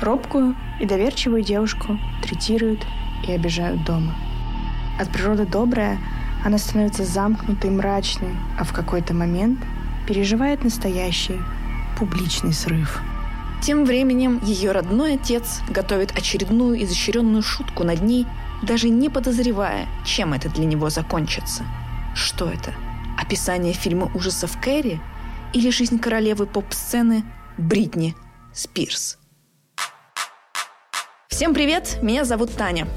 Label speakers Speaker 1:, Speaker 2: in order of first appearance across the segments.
Speaker 1: Робкую и доверчивую девушку третируют и обижают дома. От природы добрая она становится замкнутой мрачной, а в какой-то момент переживает настоящий публичный срыв.
Speaker 2: Тем временем ее родной отец готовит очередную изощренную шутку над ней, даже не подозревая, чем это для него закончится. Что это? Описание фильма ужасов Кэрри или жизнь королевы поп-сцены Бритни Спирс? Всем привет, меня зовут Таня.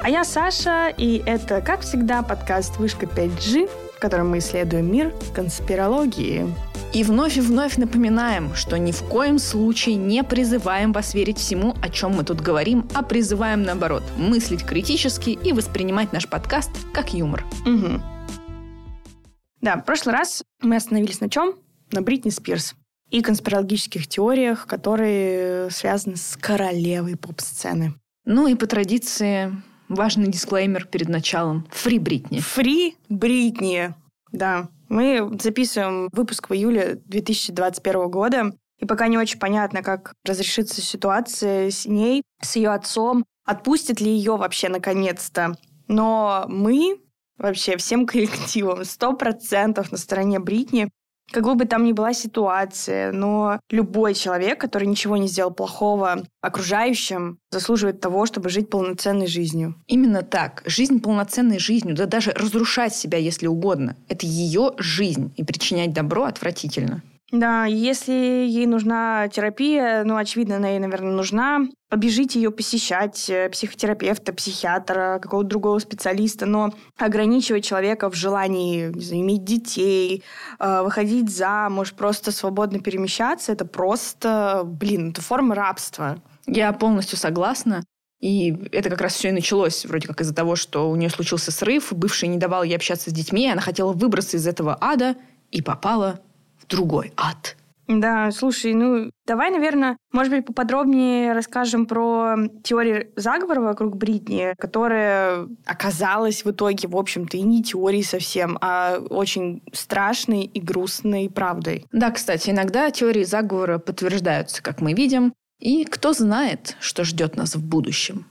Speaker 1: А я Саша, и это, как всегда, подкаст «Вышка 5G», в котором мы исследуем мир конспирологии.
Speaker 2: И вновь и вновь напоминаем, что ни в коем случае не призываем вас верить всему, о чем мы тут говорим, а призываем, наоборот, мыслить критически и воспринимать наш подкаст как юмор.
Speaker 1: Угу. Да, в прошлый раз мы остановились на чем? На Бритни Спирс и конспирологических теориях, которые связаны с королевой поп-сцены.
Speaker 2: Ну и по традиции важный дисклеймер перед началом. Фри Бритни.
Speaker 1: Фри Бритни. Да. Мы записываем выпуск в июле 2021 года. И пока не очень понятно, как разрешится ситуация с ней, с ее отцом, отпустит ли ее вообще наконец-то. Но мы вообще всем коллективом сто процентов на стороне Бритни. Как бы там ни была ситуация, но любой человек, который ничего не сделал плохого окружающим, заслуживает того, чтобы жить полноценной жизнью.
Speaker 2: Именно так. Жизнь полноценной жизнью, да даже разрушать себя, если угодно. Это ее жизнь, и причинять добро отвратительно.
Speaker 1: Да, если ей нужна терапия, ну, очевидно, она ей, наверное, нужна. Побежите ее посещать, э, психотерапевта, психиатра, какого-то другого специалиста, но ограничивать человека в желании не знаю, иметь детей, э, выходить замуж, просто свободно перемещаться, это просто, блин, это форма рабства.
Speaker 2: Я полностью согласна. И это как раз все и началось вроде как из-за того, что у нее случился срыв, бывший не давал ей общаться с детьми, она хотела выбраться из этого ада и попала другой ад.
Speaker 1: Да, слушай, ну давай, наверное, может быть, поподробнее расскажем про теорию заговора вокруг Бритни, которая оказалась в итоге, в общем-то, и не теорией совсем, а очень страшной и грустной правдой.
Speaker 2: Да, кстати, иногда теории заговора подтверждаются, как мы видим, и кто знает, что ждет нас в будущем.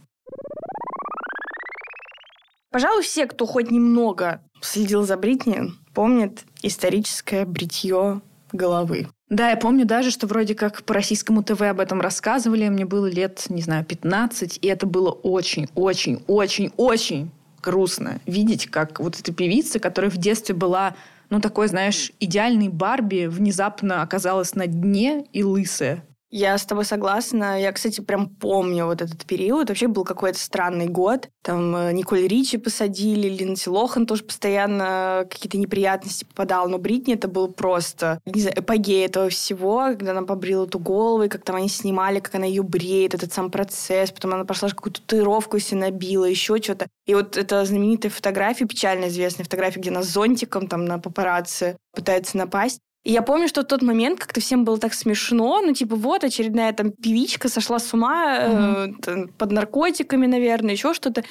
Speaker 1: Пожалуй, все, кто хоть немного следил за Бритни, помнит историческое бритье головы.
Speaker 2: Да, я помню даже, что вроде как по российскому ТВ об этом рассказывали. Мне было лет, не знаю, 15, и это было очень, очень, очень, очень грустно видеть, как вот эта певица, которая в детстве была, ну, такой, знаешь, идеальной Барби, внезапно оказалась на дне и лысая.
Speaker 1: Я с тобой согласна. Я, кстати, прям помню вот этот период. Вообще был какой-то странный год. Там э, Николь Ричи посадили, Линдси Лохан тоже постоянно какие-то неприятности попадал. Но Бритни это был просто, не знаю, эпогея этого всего, когда она побрила эту голову, и как там они снимали, как она ее бреет, этот сам процесс. Потом она пошла какую-то татуировку себе набила, еще что-то. И вот эта знаменитая фотография, печально известная фотография, где она с зонтиком там на папарацци пытается напасть. И я помню, что в тот момент как-то всем было так смешно, ну, типа, вот, очередная там певичка сошла с ума mm-hmm. э, под наркотиками, наверное, еще что-то.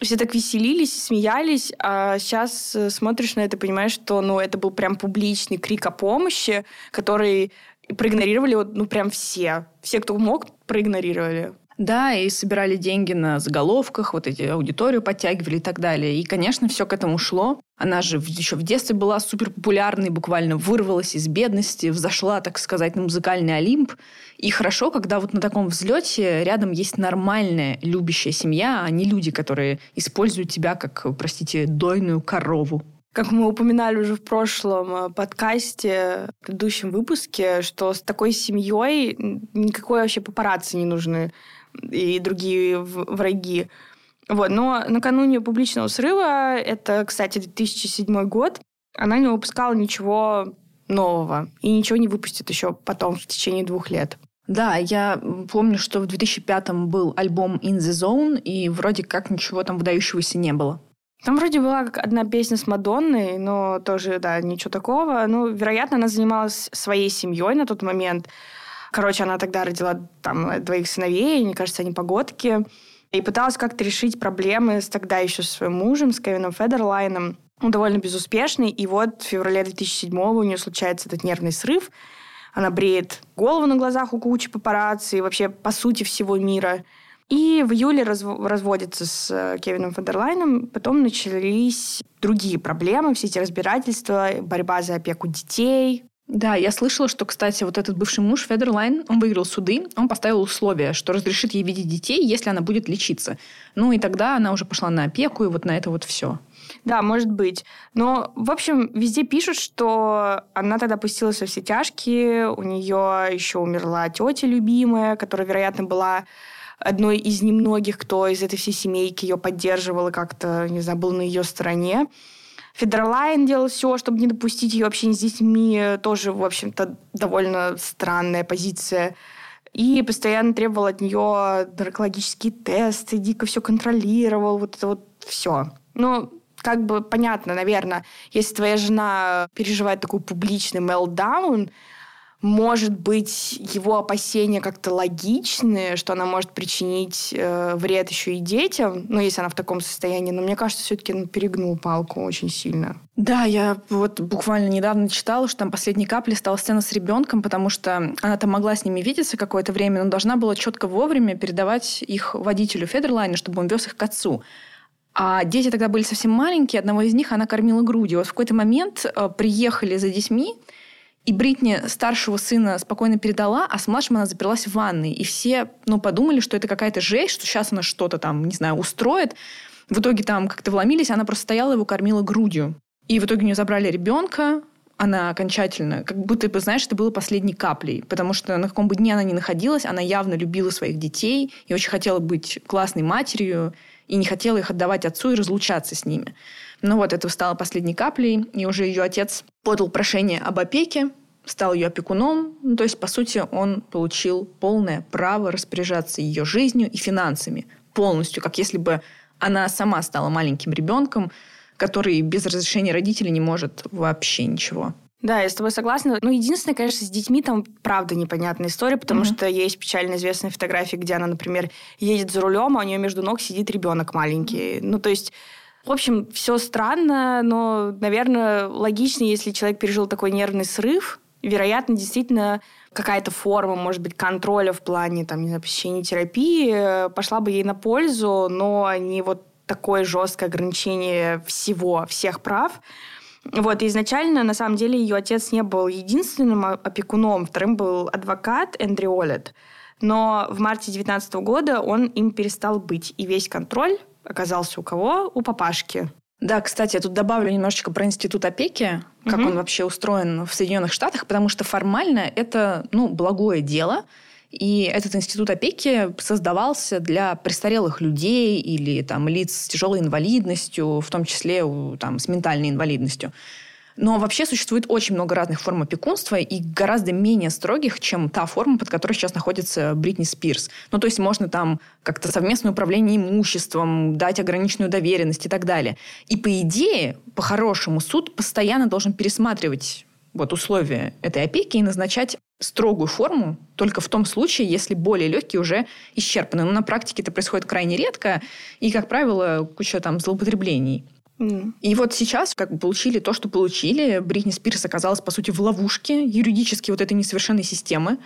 Speaker 1: Все так веселились, смеялись, а сейчас э, смотришь на это и понимаешь, что, ну, это был прям публичный крик о помощи, который проигнорировали, вот, ну, прям все. Все, кто мог, проигнорировали.
Speaker 2: Да, и собирали деньги на заголовках, вот эти аудиторию подтягивали и так далее. И, конечно, все к этому шло. Она же еще в детстве была супер популярной, буквально вырвалась из бедности, взошла, так сказать, на музыкальный Олимп. И хорошо, когда вот на таком взлете рядом есть нормальная, любящая семья, а не люди, которые используют тебя как, простите, дойную корову.
Speaker 1: Как мы упоминали уже в прошлом э, подкасте, в предыдущем выпуске, что с такой семьей никакой вообще папарацци не нужны и другие враги. Вот. Но накануне публичного срыва, это, кстати, 2007 год, она не выпускала ничего нового и ничего не выпустит еще потом в течение двух лет.
Speaker 2: Да, я помню, что в 2005-м был альбом In the Zone, и вроде как ничего там выдающегося не было.
Speaker 1: Там вроде была как одна песня с Мадонной, но тоже, да, ничего такого. Ну, вероятно, она занималась своей семьей на тот момент. Короче, она тогда родила там двоих сыновей, мне кажется, они погодки. И пыталась как-то решить проблемы с тогда еще своим мужем, с Кевином Федерлайном. Он довольно безуспешный. И вот в феврале 2007 у нее случается этот нервный срыв. Она бреет голову на глазах у кучи папарацци и вообще, по сути, всего мира. И в июле разв- разводится с э, Кевином Федерлайном. Потом начались другие проблемы, все эти разбирательства, борьба за опеку детей.
Speaker 2: Да, я слышала, что, кстати, вот этот бывший муж Федерлайн, он выиграл суды, он поставил условие, что разрешит ей видеть детей, если она будет лечиться. Ну и тогда она уже пошла на опеку, и вот на это вот все.
Speaker 1: Да, может быть. Но, в общем, везде пишут, что она тогда пустилась во все тяжкие, у нее еще умерла тетя любимая, которая, вероятно, была одной из немногих, кто из этой всей семейки ее поддерживал и как-то, не знаю, был на ее стороне. Федерлайн делал все, чтобы не допустить ее общения с детьми. Тоже, в общем-то, довольно странная позиция. И постоянно требовал от нее наркологические тесты, дико все контролировал, вот это вот все. Но как бы понятно, наверное, если твоя жена переживает такой публичный мелдаун, может быть, его опасения как-то логичны, что она может причинить э, вред еще и детям, ну, если она в таком состоянии. Но мне кажется, все-таки он перегнул палку очень сильно.
Speaker 2: Да, я вот буквально недавно читала, что там последней каплей стала сцена с ребенком, потому что она там могла с ними видеться какое-то время, но должна была четко вовремя передавать их водителю Федерлайна, чтобы он вез их к отцу. А дети тогда были совсем маленькие, одного из них она кормила грудью. Вот в какой-то момент э, приехали за детьми, и Бритни старшего сына спокойно передала, а с младшим она заперлась в ванной. И все ну, подумали, что это какая-то жесть, что сейчас она что-то там, не знаю, устроит. В итоге там как-то вломились, она просто стояла его кормила грудью. И в итоге у нее забрали ребенка, она окончательно, как будто бы, знаешь, это было последней каплей, потому что на каком бы дне она ни находилась, она явно любила своих детей и очень хотела быть классной матерью, и не хотела их отдавать отцу и разлучаться с ними. Ну вот, это стало последней каплей, и уже ее отец подал прошение об опеке, стал ее опекуном, ну, то есть, по сути, он получил полное право распоряжаться ее жизнью и финансами полностью, как если бы она сама стала маленьким ребенком, который без разрешения родителей не может вообще ничего.
Speaker 1: Да, я с тобой согласна. Ну, единственное, конечно, с детьми там правда непонятная история, потому mm-hmm. что есть печально известная фотография, где она, например, едет за рулем, а у нее между ног сидит ребенок маленький. Ну, то есть в общем, все странно, но, наверное, логично, если человек пережил такой нервный срыв, вероятно, действительно какая-то форма, может быть, контроля в плане, там, не знаю, посещения терапии э, пошла бы ей на пользу, но не вот такое жесткое ограничение всего, всех прав. Вот, изначально, на самом деле, ее отец не был единственным опекуном, вторым был адвокат Эндрю Олет. Но в марте 2019 года он им перестал быть, и весь контроль оказался у кого? У папашки.
Speaker 2: Да, кстати, я тут добавлю немножечко про институт опеки, как угу. он вообще устроен в Соединенных Штатах, потому что формально это ну, благое дело. И этот институт опеки создавался для престарелых людей или там, лиц с тяжелой инвалидностью, в том числе там, с ментальной инвалидностью. Но вообще существует очень много разных форм опекунства и гораздо менее строгих, чем та форма, под которой сейчас находится Бритни Спирс. Ну, то есть можно там как-то совместное управление имуществом, дать ограниченную доверенность и так далее. И по идее, по-хорошему, суд постоянно должен пересматривать вот условия этой опеки и назначать строгую форму только в том случае, если более легкие уже исчерпаны. Но на практике это происходит крайне редко, и, как правило, куча там злоупотреблений. И вот сейчас как получили то, что получили. Бритни Спирс оказалась, по сути, в ловушке юридически вот этой несовершенной системы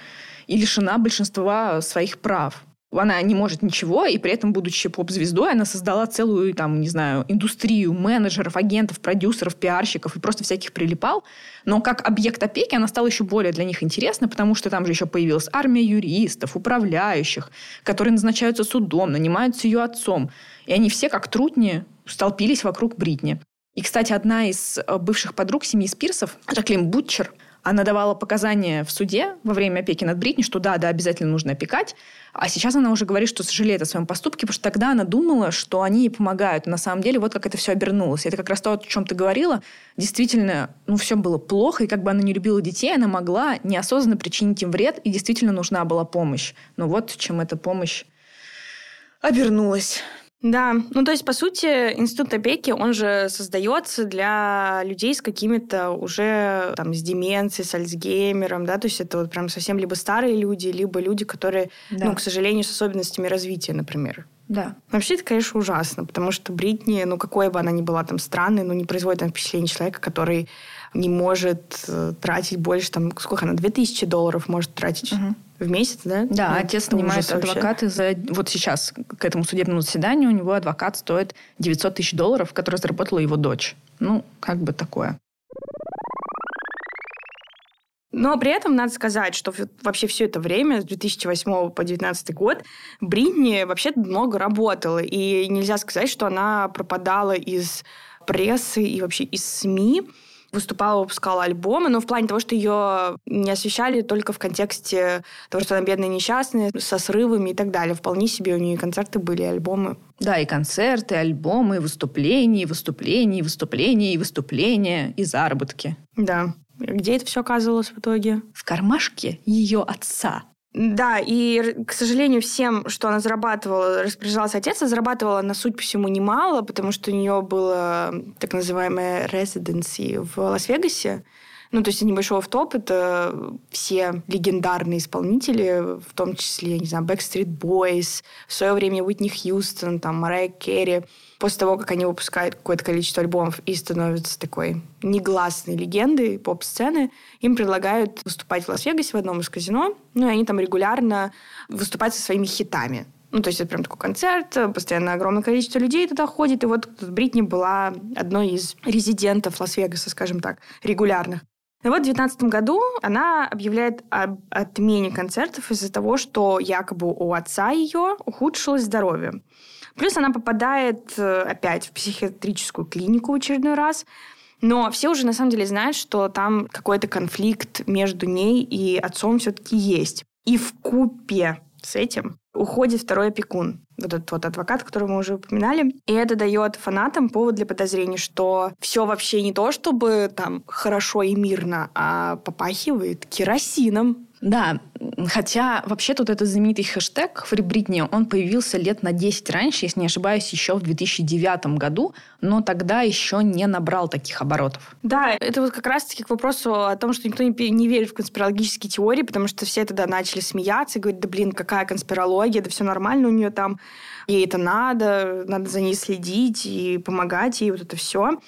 Speaker 2: и лишена большинства своих прав. Она не может ничего, и при этом, будучи поп-звездой, она создала целую, там, не знаю, индустрию менеджеров, агентов, продюсеров, пиарщиков и просто всяких прилипал. Но как объект опеки она стала еще более для них интересна, потому что там же еще появилась армия юристов, управляющих, которые назначаются судом, нанимаются ее отцом. И они все, как трутни, столпились вокруг Бритни. И, кстати, одна из э, бывших подруг семьи Спирсов, Жаклин Бутчер, она давала показания в суде во время опеки над Бритни, что да, да, обязательно нужно опекать. А сейчас она уже говорит, что сожалеет о своем поступке, потому что тогда она думала, что они ей помогают. На самом деле вот как это все обернулось. Это как раз то, о чем ты говорила. Действительно, ну, все было плохо, и как бы она не любила детей, она могла неосознанно причинить им вред, и действительно нужна была помощь. Но вот чем эта помощь обернулась.
Speaker 1: Да, ну то есть, по сути, институт опеки, он же создается для людей с какими-то уже там с деменцией, с Альцгеймером, да, то есть это вот прям совсем либо старые люди, либо люди, которые, да. ну, к сожалению, с особенностями развития, например.
Speaker 2: Да.
Speaker 1: Вообще, это, конечно, ужасно, потому что Бритни, ну, какой бы она ни была там странной, ну, не производит там впечатление человека, который не может э, тратить больше, там, сколько она, 2000 долларов может тратить угу. В месяц, да?
Speaker 2: Да, ну, отец нанимает адвоката за... Вот сейчас к этому судебному заседанию у него адвокат стоит 900 тысяч долларов, который заработала его дочь. Ну, как бы такое.
Speaker 1: Но при этом надо сказать, что вообще все это время, с 2008 по 2019 год, Бритни вообще много работала. И нельзя сказать, что она пропадала из прессы и вообще из СМИ выступала, выпускала альбомы, но в плане того, что ее не освещали только в контексте того, что она бедная, несчастная, со срывами и так далее. Вполне себе у нее концерты были, альбомы.
Speaker 2: Да, и концерты, альбомы, и выступления, и выступления, и выступления, и выступления, и заработки.
Speaker 1: Да. Где это все оказывалось в итоге?
Speaker 2: В кармашке ее отца.
Speaker 1: Да, и, к сожалению, всем, что она зарабатывала, распоряжался отец, а зарабатывала она, суть по всему, немало, потому что у нее было так называемое residency в Лас-Вегасе. Ну, то есть небольшой топ это все легендарные исполнители, в том числе, я не знаю, Backstreet Boys, в свое время Уитни Хьюстон, там, Марайя Керри после того, как они выпускают какое-то количество альбомов и становятся такой негласной легендой поп-сцены, им предлагают выступать в Лас-Вегасе в одном из казино, ну, и они там регулярно выступают со своими хитами. Ну, то есть это прям такой концерт, постоянно огромное количество людей туда ходит. И вот Бритни была одной из резидентов Лас-Вегаса, скажем так, регулярных. И вот в 2019 году она объявляет об отмене концертов из-за того, что якобы у отца ее ухудшилось здоровье. Плюс она попадает э, опять в психиатрическую клинику в очередной раз. Но все уже на самом деле знают, что там какой-то конфликт между ней и отцом все-таки есть. И в купе с этим уходит второй опекун, вот этот вот адвокат, которого мы уже упоминали. И это дает фанатам повод для подозрений, что все вообще не то, чтобы там хорошо и мирно, а попахивает керосином.
Speaker 2: Да, хотя вообще тут этот знаменитый хэштег «Free Britney», он появился лет на 10 раньше, если не ошибаюсь, еще в 2009 году, но тогда еще не набрал таких оборотов.
Speaker 1: Да, это вот как раз-таки к вопросу о том, что никто не, не верит в конспирологические теории, потому что все тогда начали смеяться и говорить, да блин, какая конспирология, да все нормально у нее там, ей это надо, надо за ней следить и помогать ей, вот это все.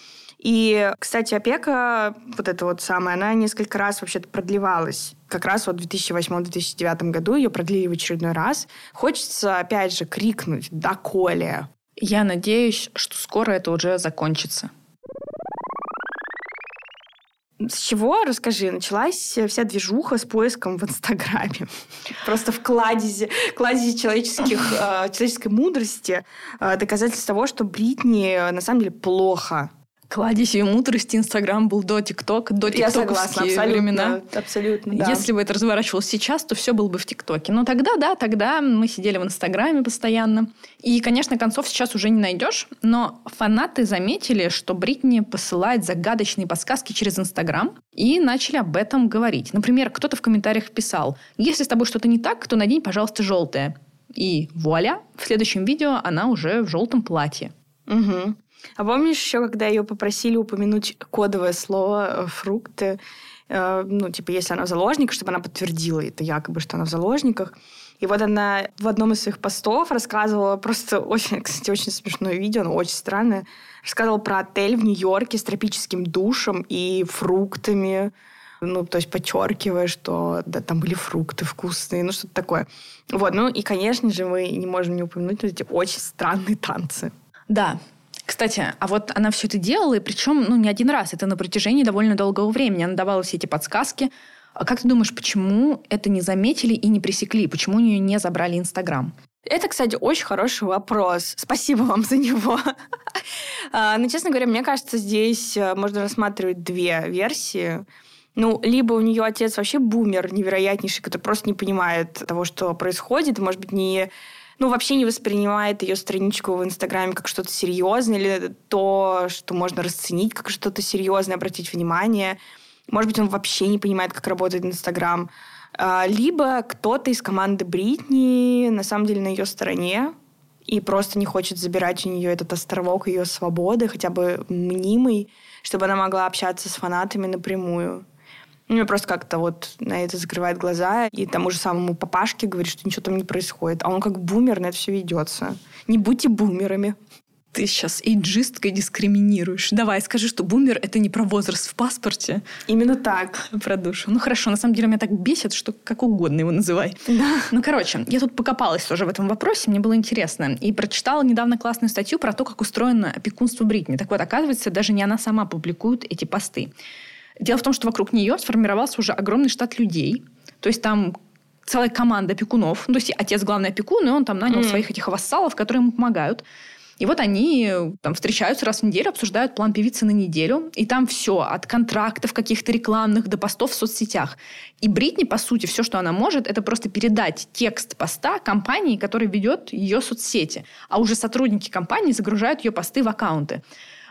Speaker 1: И, кстати, опека, вот эта вот самая, она несколько раз вообще-то продлевалась. Как раз вот в 2008-2009 году ее продлили в очередной раз. Хочется, опять же, крикнуть «Доколе!».
Speaker 2: Я надеюсь, что скоро это уже закончится.
Speaker 1: С чего, расскажи, началась вся движуха с поиском в Инстаграме? Просто в кладезе, кладезе человеческих, э, человеческой мудрости э, доказательств того, что Бритни на самом деле плохо
Speaker 2: Кладезь ее мудрости Инстаграм был до ТикТок, до тиктоковские времена.
Speaker 1: Абсолютно, да.
Speaker 2: Если бы это разворачивалось сейчас, то все было бы в ТикТоке. Но тогда, да, тогда мы сидели в Инстаграме постоянно. И, конечно, концов сейчас уже не найдешь, но фанаты заметили, что Бритни посылает загадочные подсказки через Инстаграм и начали об этом говорить. Например, кто-то в комментариях писал, если с тобой что-то не так, то надень, пожалуйста, желтое. И вуаля, в следующем видео она уже в желтом платье.
Speaker 1: Угу. А помнишь еще, когда ее попросили упомянуть кодовое слово э, «фрукты», э, ну, типа, если она в чтобы она подтвердила это якобы, что она в заложниках. И вот она в одном из своих постов рассказывала просто очень, кстати, очень смешное видео, оно очень странное. Рассказывала про отель в Нью-Йорке с тропическим душем и фруктами. Ну, то есть подчеркивая, что да, там были фрукты вкусные, ну, что-то такое. Вот, ну и, конечно же, мы не можем не упомянуть эти очень странные танцы.
Speaker 2: Да, кстати, а вот она все это делала, и причем ну, не один раз, это на протяжении довольно долгого времени. Она давала все эти подсказки. А как ты думаешь, почему это не заметили и не пресекли? Почему у нее не забрали Инстаграм?
Speaker 1: Это, кстати, очень хороший вопрос. Спасибо вам за него. А, Но, ну, честно говоря, мне кажется, здесь э, можно рассматривать две версии. Ну, либо у нее отец вообще бумер невероятнейший, который просто не понимает того, что происходит, может быть, не ну, вообще не воспринимает ее страничку в Инстаграме как что-то серьезное или то, что можно расценить как что-то серьезное, обратить внимание. Может быть, он вообще не понимает, как работает Инстаграм. А, либо кто-то из команды Бритни на самом деле на ее стороне и просто не хочет забирать у нее этот островок ее свободы, хотя бы мнимый, чтобы она могла общаться с фанатами напрямую. Ну, просто как-то вот на это закрывает глаза и тому же самому папашке говорит, что ничего там не происходит. А он как бумер на это все ведется. Не будьте бумерами.
Speaker 2: Ты сейчас эйджисткой дискриминируешь. Давай, скажи, что бумер — это не про возраст в паспорте.
Speaker 1: Именно так.
Speaker 2: Про душу. Ну хорошо, на самом деле меня так бесит, что как угодно его называй.
Speaker 1: Да.
Speaker 2: Ну, короче, я тут покопалась тоже в этом вопросе, мне было интересно. И прочитала недавно классную статью про то, как устроено опекунство Бритни. Так вот, оказывается, даже не она сама публикует эти посты. Дело в том, что вокруг нее сформировался уже огромный штат людей. То есть там целая команда опекунов. Ну, то есть отец главный опекун, и он там нанял mm. своих этих вассалов, которые ему помогают. И вот они там встречаются раз в неделю, обсуждают план певицы на неделю. И там все, от контрактов каких-то рекламных до постов в соцсетях. И Бритни, по сути, все, что она может, это просто передать текст поста компании, которая ведет ее соцсети. А уже сотрудники компании загружают ее посты в аккаунты.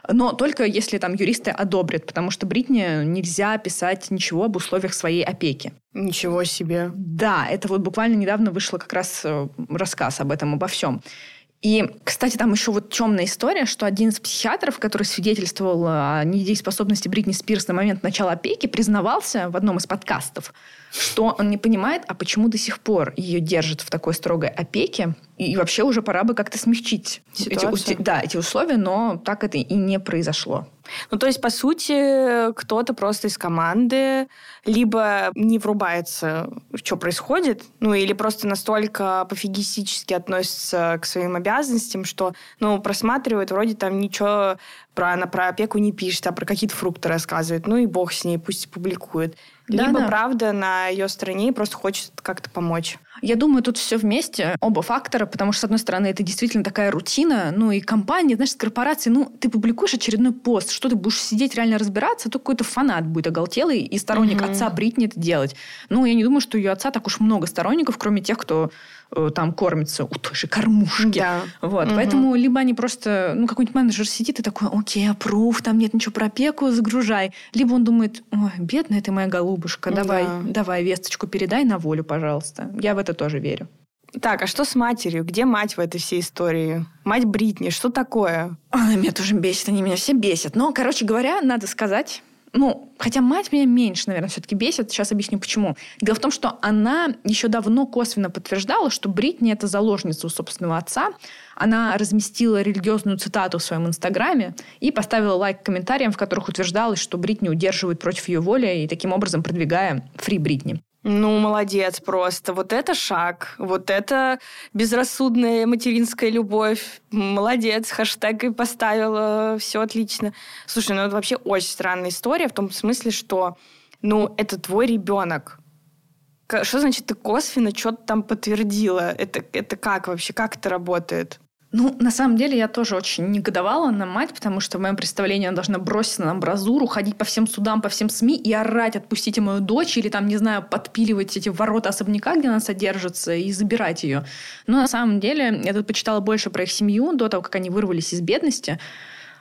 Speaker 2: Но только если там юристы одобрят, потому что Бритни нельзя писать ничего об условиях своей опеки.
Speaker 1: Ничего себе.
Speaker 2: Да, это вот буквально недавно вышло как раз э, рассказ об этом, обо всем. И, кстати, там еще вот темная история, что один из психиатров, который свидетельствовал о недееспособности Бритни Спирс на момент начала опеки, признавался в одном из подкастов, что он не понимает, а почему до сих пор ее держат в такой строгой опеке, и вообще уже пора бы как-то смягчить эти, да, эти условия, но так это и не произошло.
Speaker 1: Ну, то есть, по сути, кто-то просто из команды либо не врубается, что происходит, ну, или просто настолько пофигистически относится к своим обязанностям, что, ну, просматривает, вроде там ничего про, она про опеку не пишет, а про какие-то фрукты рассказывает. Ну и бог с ней, пусть публикует. Да, Либо, да. правда, на ее стороне просто хочет как-то помочь.
Speaker 2: Я думаю, тут все вместе, оба фактора, потому что, с одной стороны, это действительно такая рутина, ну и компания, знаешь, с корпорацией, ну, ты публикуешь очередной пост, что ты будешь сидеть реально разбираться, то какой-то фанат будет оголтелый и сторонник угу. отца Бритни это делать. Ну, я не думаю, что у ее отца так уж много сторонников, кроме тех, кто там кормится у той же кормушки. Да. Вот. Угу. Поэтому либо они просто, ну, какой-нибудь менеджер сидит и такой, окей, аппрув, там нет ничего про опеку, загружай. Либо он думает, ой, бедная ты моя голубушка, давай, да. давай весточку передай на волю, пожалуйста. Я в это тоже верю.
Speaker 1: Так, а что с матерью? Где мать в этой всей истории? Мать Бритни, что такое?
Speaker 2: Она меня тоже бесит, они меня все бесят. Но, короче говоря, надо сказать, ну, хотя мать меня меньше, наверное, все-таки бесит. Сейчас объясню, почему. Дело в том, что она еще давно косвенно подтверждала, что Бритни – это заложница у собственного отца. Она разместила религиозную цитату в своем инстаграме и поставила лайк комментариям, в которых утверждалось, что Бритни удерживает против ее воли и таким образом продвигая фри Бритни.
Speaker 1: Ну, молодец просто. Вот это шаг. Вот это безрассудная материнская любовь. Молодец. Хэштег и поставила. Все отлично. Слушай, ну это вообще очень странная история в том смысле, что ну, это твой ребенок. Что значит ты косвенно что-то там подтвердила? Это, это как вообще? Как это работает?
Speaker 2: Ну, на самом деле, я тоже очень негодовала на мать, потому что в моем представлении она должна броситься на амбразуру, ходить по всем судам, по всем СМИ и орать, отпустите мою дочь, или там, не знаю, подпиливать эти ворота особняка, где она содержится, и забирать ее. Но на самом деле, я тут почитала больше про их семью до того, как они вырвались из бедности.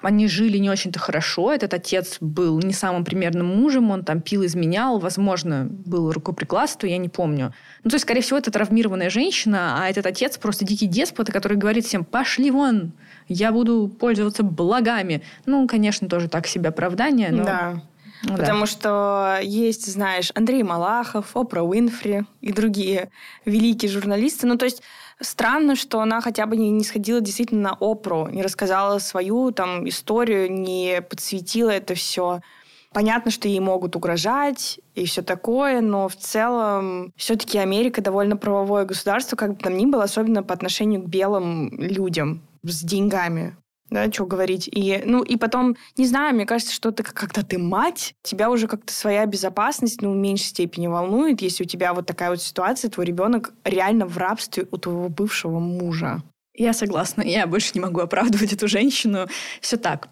Speaker 2: Они жили не очень-то хорошо. Этот отец был не самым примерным мужем, он там пил, изменял, возможно, был рукоприкладство, я не помню. Ну, то есть, скорее всего, это травмированная женщина, а этот отец просто дикий деспот, который говорит всем, пошли вон, я буду пользоваться благами. Ну, конечно, тоже так себе оправдание, но...
Speaker 1: Да. Ну, Потому да. что есть, знаешь, Андрей Малахов, Опра Уинфри и другие великие журналисты. Ну, то есть Странно, что она хотя бы не, не сходила действительно на опру, не рассказала свою там историю, не подсветила это все. Понятно, что ей могут угрожать и все такое, но в целом все-таки Америка довольно правовое государство, как бы там ни было, особенно по отношению к белым людям с деньгами да, что говорить. И, ну, и потом, не знаю, мне кажется, что ты, когда ты мать, тебя уже как-то своя безопасность, ну, в меньшей степени волнует, если у тебя вот такая вот ситуация, твой ребенок реально в рабстве у твоего бывшего мужа.
Speaker 2: Я согласна. Я больше не могу оправдывать эту женщину. Все так.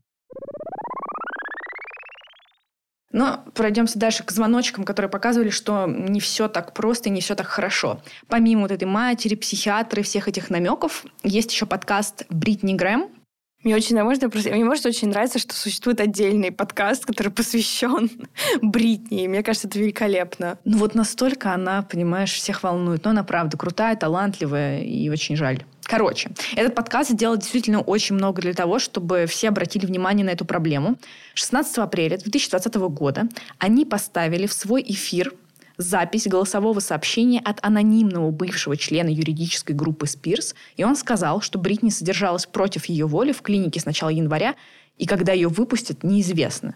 Speaker 2: Но пройдемся дальше к звоночкам, которые показывали, что не все так просто и не все так хорошо. Помимо вот этой матери, психиатра и всех этих намеков, есть еще подкаст Бритни Грэм,
Speaker 1: мне очень, можно, мне может очень нравится, что существует отдельный подкаст, который посвящен Бритни. Мне кажется, это великолепно.
Speaker 2: Ну вот настолько она, понимаешь, всех волнует. Но она правда крутая, талантливая и очень жаль. Короче, этот подкаст сделал действительно очень много для того, чтобы все обратили внимание на эту проблему. 16 апреля 2020 года они поставили в свой эфир запись голосового сообщения от анонимного бывшего члена юридической группы Спирс, и он сказал, что Бритни содержалась против ее воли в клинике с начала января, и когда ее выпустят, неизвестно.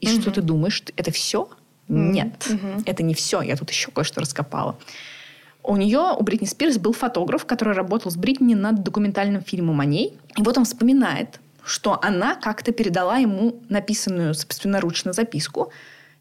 Speaker 2: И угу. что ты думаешь, это все? Нет, угу. это не все. Я тут еще кое-что раскопала. У нее, у Бритни Спирс, был фотограф, который работал с Бритни над документальным фильмом о ней. И вот он вспоминает, что она как-то передала ему написанную собственноручно записку.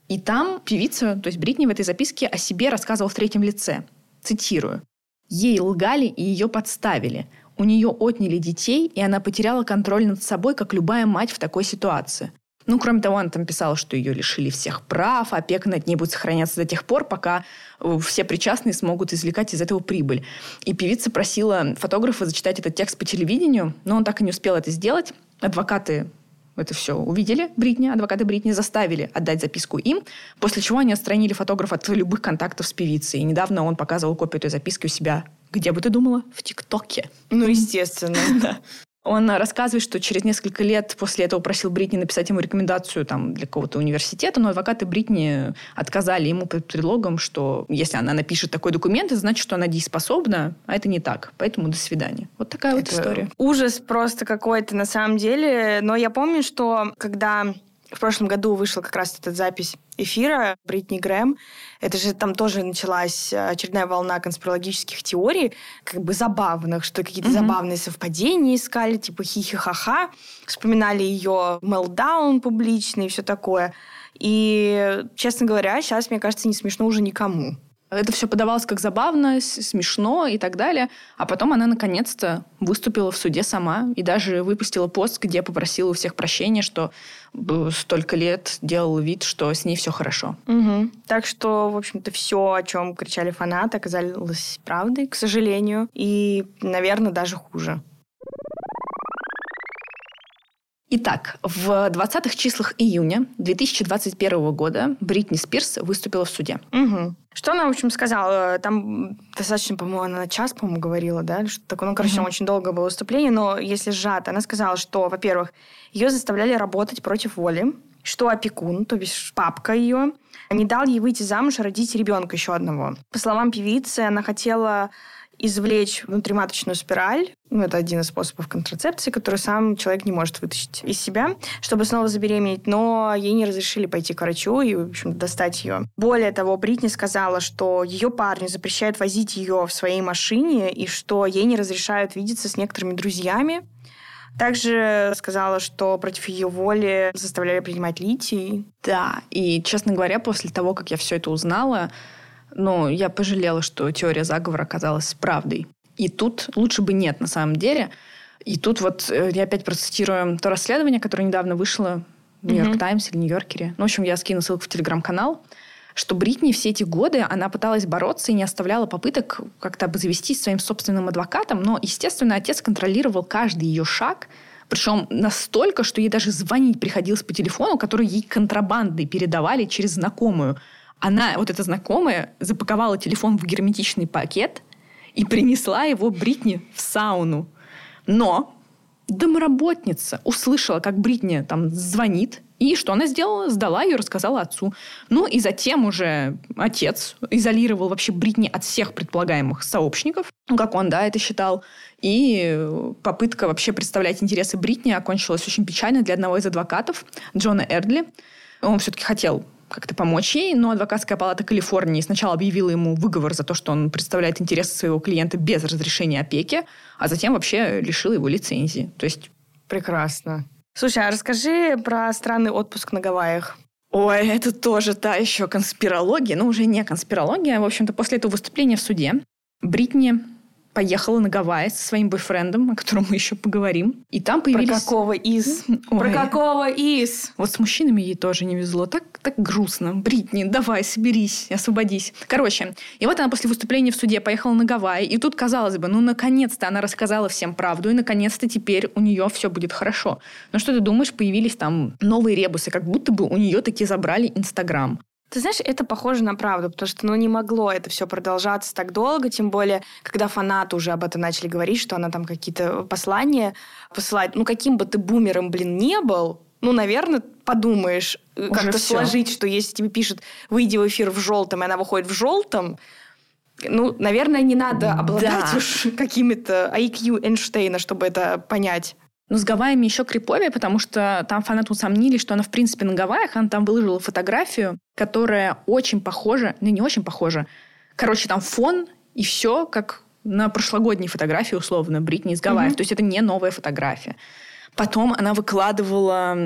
Speaker 2: И там певица, то есть Бритни в этой записке о себе рассказывала в третьем лице. Цитирую. «Ей лгали и ее подставили. У нее отняли детей, и она потеряла контроль над собой, как любая мать в такой ситуации. Ну, кроме того, она там писала, что ее лишили всех прав, опека над ней будет сохраняться до тех пор, пока э, все причастные смогут извлекать из этого прибыль. И певица просила фотографа зачитать этот текст по телевидению, но он так и не успел это сделать. Адвокаты это все увидели Бритни, адвокаты Бритни заставили отдать записку им, после чего они отстранили фотографа от любых контактов с певицей. И недавно он показывал копию этой записки у себя где бы ты думала? В ТикТоке.
Speaker 1: Ну, естественно. да.
Speaker 2: Он рассказывает, что через несколько лет после этого просил Бритни написать ему рекомендацию там, для какого-то университета, но адвокаты Бритни отказали ему под предлогом, что если она напишет такой документ, это значит, что она дееспособна, а это не так. Поэтому до свидания. Вот такая это вот история.
Speaker 1: Ужас просто какой-то на самом деле. Но я помню, что когда в прошлом году вышла как раз эта запись эфира Бритни Грэм. Это же там тоже началась очередная волна конспирологических теорий, как бы забавных, что какие-то mm-hmm. забавные совпадения искали, типа хихи-ха-ха. Вспоминали ее мелдаун публичный и все такое. И, честно говоря, сейчас, мне кажется, не смешно уже никому.
Speaker 2: Это все подавалось как забавно, смешно и так далее. А потом она наконец-то выступила в суде сама и даже выпустила пост, где попросила у всех прощения, что столько лет делал вид, что с ней все хорошо.
Speaker 1: Угу. Так что, в общем-то, все, о чем кричали фанаты, оказалось правдой, к сожалению. И, наверное, даже хуже.
Speaker 2: Итак, в 20-х числах июня 2021 года Бритни Спирс выступила в суде.
Speaker 1: Угу. Что она, в общем, сказала? Там достаточно, по-моему, она на час, по-моему, говорила, да? Что такое, ну, короче, угу. очень долгое было выступление, но если сжато, она сказала, что, во-первых, ее заставляли работать против воли, что опекун, то бишь папка ее, не дал ей выйти замуж и родить ребенка еще одного. По словам певицы, она хотела извлечь внутриматочную спираль, ну, это один из способов контрацепции, который сам человек не может вытащить из себя, чтобы снова забеременеть, но ей не разрешили пойти к врачу и, в общем, достать ее. Более того, Бритни сказала, что ее парни запрещают возить ее в своей машине и что ей не разрешают видеться с некоторыми друзьями, также сказала, что против ее воли заставляли принимать литий.
Speaker 2: Да, и, честно говоря, после того, как я все это узнала, но я пожалела, что теория заговора оказалась правдой. И тут лучше бы нет на самом деле. И тут вот э, я опять процитирую то расследование, которое недавно вышло в Нью-Йорк Таймс или Нью-Йоркере. Ну, в общем, я скину ссылку в телеграм-канал что Бритни все эти годы она пыталась бороться и не оставляла попыток как-то обзавестись своим собственным адвокатом, но, естественно, отец контролировал каждый ее шаг, причем настолько, что ей даже звонить приходилось по телефону, который ей контрабандой передавали через знакомую. Она, вот эта знакомая, запаковала телефон в герметичный пакет и принесла его Бритни в сауну. Но домработница услышала, как Бритни там звонит, и что она сделала? Сдала ее, рассказала отцу. Ну и затем уже отец изолировал вообще Бритни от всех предполагаемых сообщников, как он, да, это считал. И попытка вообще представлять интересы Бритни окончилась очень печально для одного из адвокатов, Джона Эрдли. Он все-таки хотел как-то помочь ей, но адвокатская палата Калифорнии сначала объявила ему выговор за то, что он представляет интересы своего клиента без разрешения опеки, а затем вообще лишила его лицензии. То есть...
Speaker 1: Прекрасно. Слушай, а расскажи про странный отпуск на Гавайях.
Speaker 2: Ой, это тоже та еще конспирология, но уже не конспирология. В общем-то, после этого выступления в суде Бритни поехала на Гавайи со своим бойфрендом, о котором мы еще поговорим. И там появились...
Speaker 1: Про какого из? Ой. Про какого из?
Speaker 2: Вот с мужчинами ей тоже не везло. Так, так грустно. Бритни, давай, соберись, освободись. Короче, и вот она после выступления в суде поехала на Гавайи. И тут, казалось бы, ну, наконец-то она рассказала всем правду, и наконец-то теперь у нее все будет хорошо. Но что ты думаешь, появились там новые ребусы, как будто бы у нее таки забрали Инстаграм.
Speaker 1: Ты знаешь, это похоже на правду, потому что ну, не могло это все продолжаться так долго, тем более, когда фанаты уже об этом начали говорить, что она там какие-то послания посылает. Ну, каким бы ты бумером, блин, не был, ну, наверное, подумаешь, э, как-то сложить, что если тебе пишут «выйди в эфир в желтом», и она выходит в желтом, ну, наверное, не надо обладать да. уж какими-то IQ Эйнштейна, чтобы это понять.
Speaker 2: Но с Гавайями еще криповее, потому что там фанаты усомнились, что она, в принципе, на Гавайях. Она там выложила фотографию, которая очень похожа, ну, не очень похожа. Короче, там фон и все, как на прошлогодней фотографии, условно, Бритни из Гавайев. Mm-hmm. То есть это не новая фотография. Потом она выкладывала,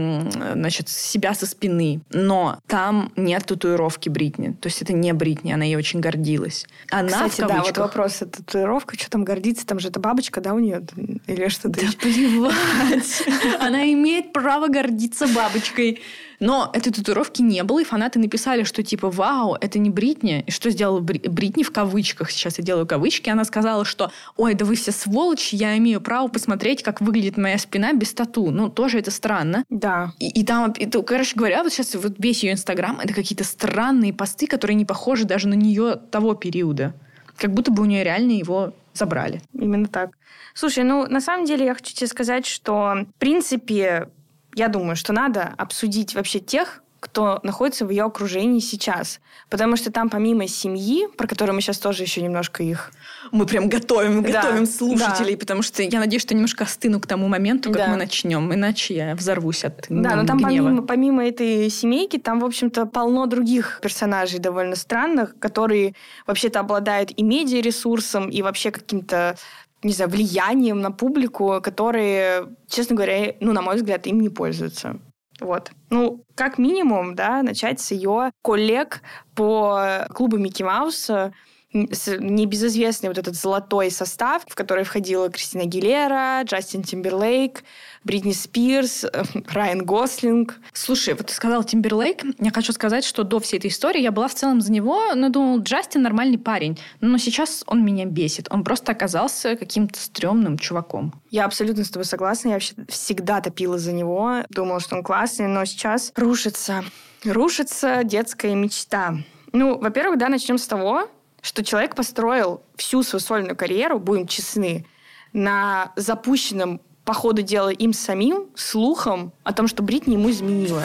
Speaker 2: значит, себя со спины. Но там нет татуировки Бритни. То есть это не Бритни, она ей очень гордилась. Она
Speaker 1: Кстати, да, вот вопрос, это татуировка, что там гордиться? Там же это бабочка, да, у нее? Или что-то
Speaker 2: Да плевать. Она имеет право гордиться бабочкой. Но этой татуировки не было, и фанаты написали, что типа, вау, это не Бритни. И что сделала Бритни в кавычках? Сейчас я делаю кавычки. Она сказала, что, ой, да вы все сволочи, я имею право посмотреть, как выглядит моя спина без тату. Ну, тоже это странно.
Speaker 1: Да.
Speaker 2: И, и там, и, короче говоря, вот сейчас вот весь ее Инстаграм, это какие-то странные посты, которые не похожи даже на нее того периода. Как будто бы у нее реально его забрали.
Speaker 1: Именно так. Слушай, ну, на самом деле я хочу тебе сказать, что, в принципе, я думаю, что надо обсудить вообще тех, кто находится в ее окружении сейчас. Потому что там помимо семьи, про которую мы сейчас тоже еще немножко их...
Speaker 2: Мы прям готовим, да, готовим слушателей, да. потому что я надеюсь, что немножко остыну к тому моменту, как да. мы начнем. Иначе я взорвусь от
Speaker 1: Да, но там помимо, помимо этой семейки, там, в общем-то, полно других персонажей довольно странных, которые вообще-то обладают и медиаресурсом, и вообще каким-то не знаю, влиянием на публику, которые, честно говоря, ну, на мой взгляд, им не пользуются. Вот. Ну, как минимум, да, начать с ее коллег по клубу Микки Мауса, небезызвестный вот этот золотой состав, в который входила Кристина Гилера, Джастин Тимберлейк, Бритни Спирс, Райан Гослинг.
Speaker 2: Слушай, вот ты сказал Тимберлейк. Я хочу сказать, что до всей этой истории я была в целом за него, но думал, Джастин нормальный парень. Но сейчас он меня бесит. Он просто оказался каким-то стрёмным чуваком.
Speaker 1: Я абсолютно с тобой согласна. Я вообще всегда топила за него. Думала, что он классный, но сейчас рушится. Рушится детская мечта. Ну, во-первых, да, начнем с того, что человек построил всю свою сольную карьеру, будем честны, на запущенном по ходу дела им самим слухом о том, что Бритни ему изменила.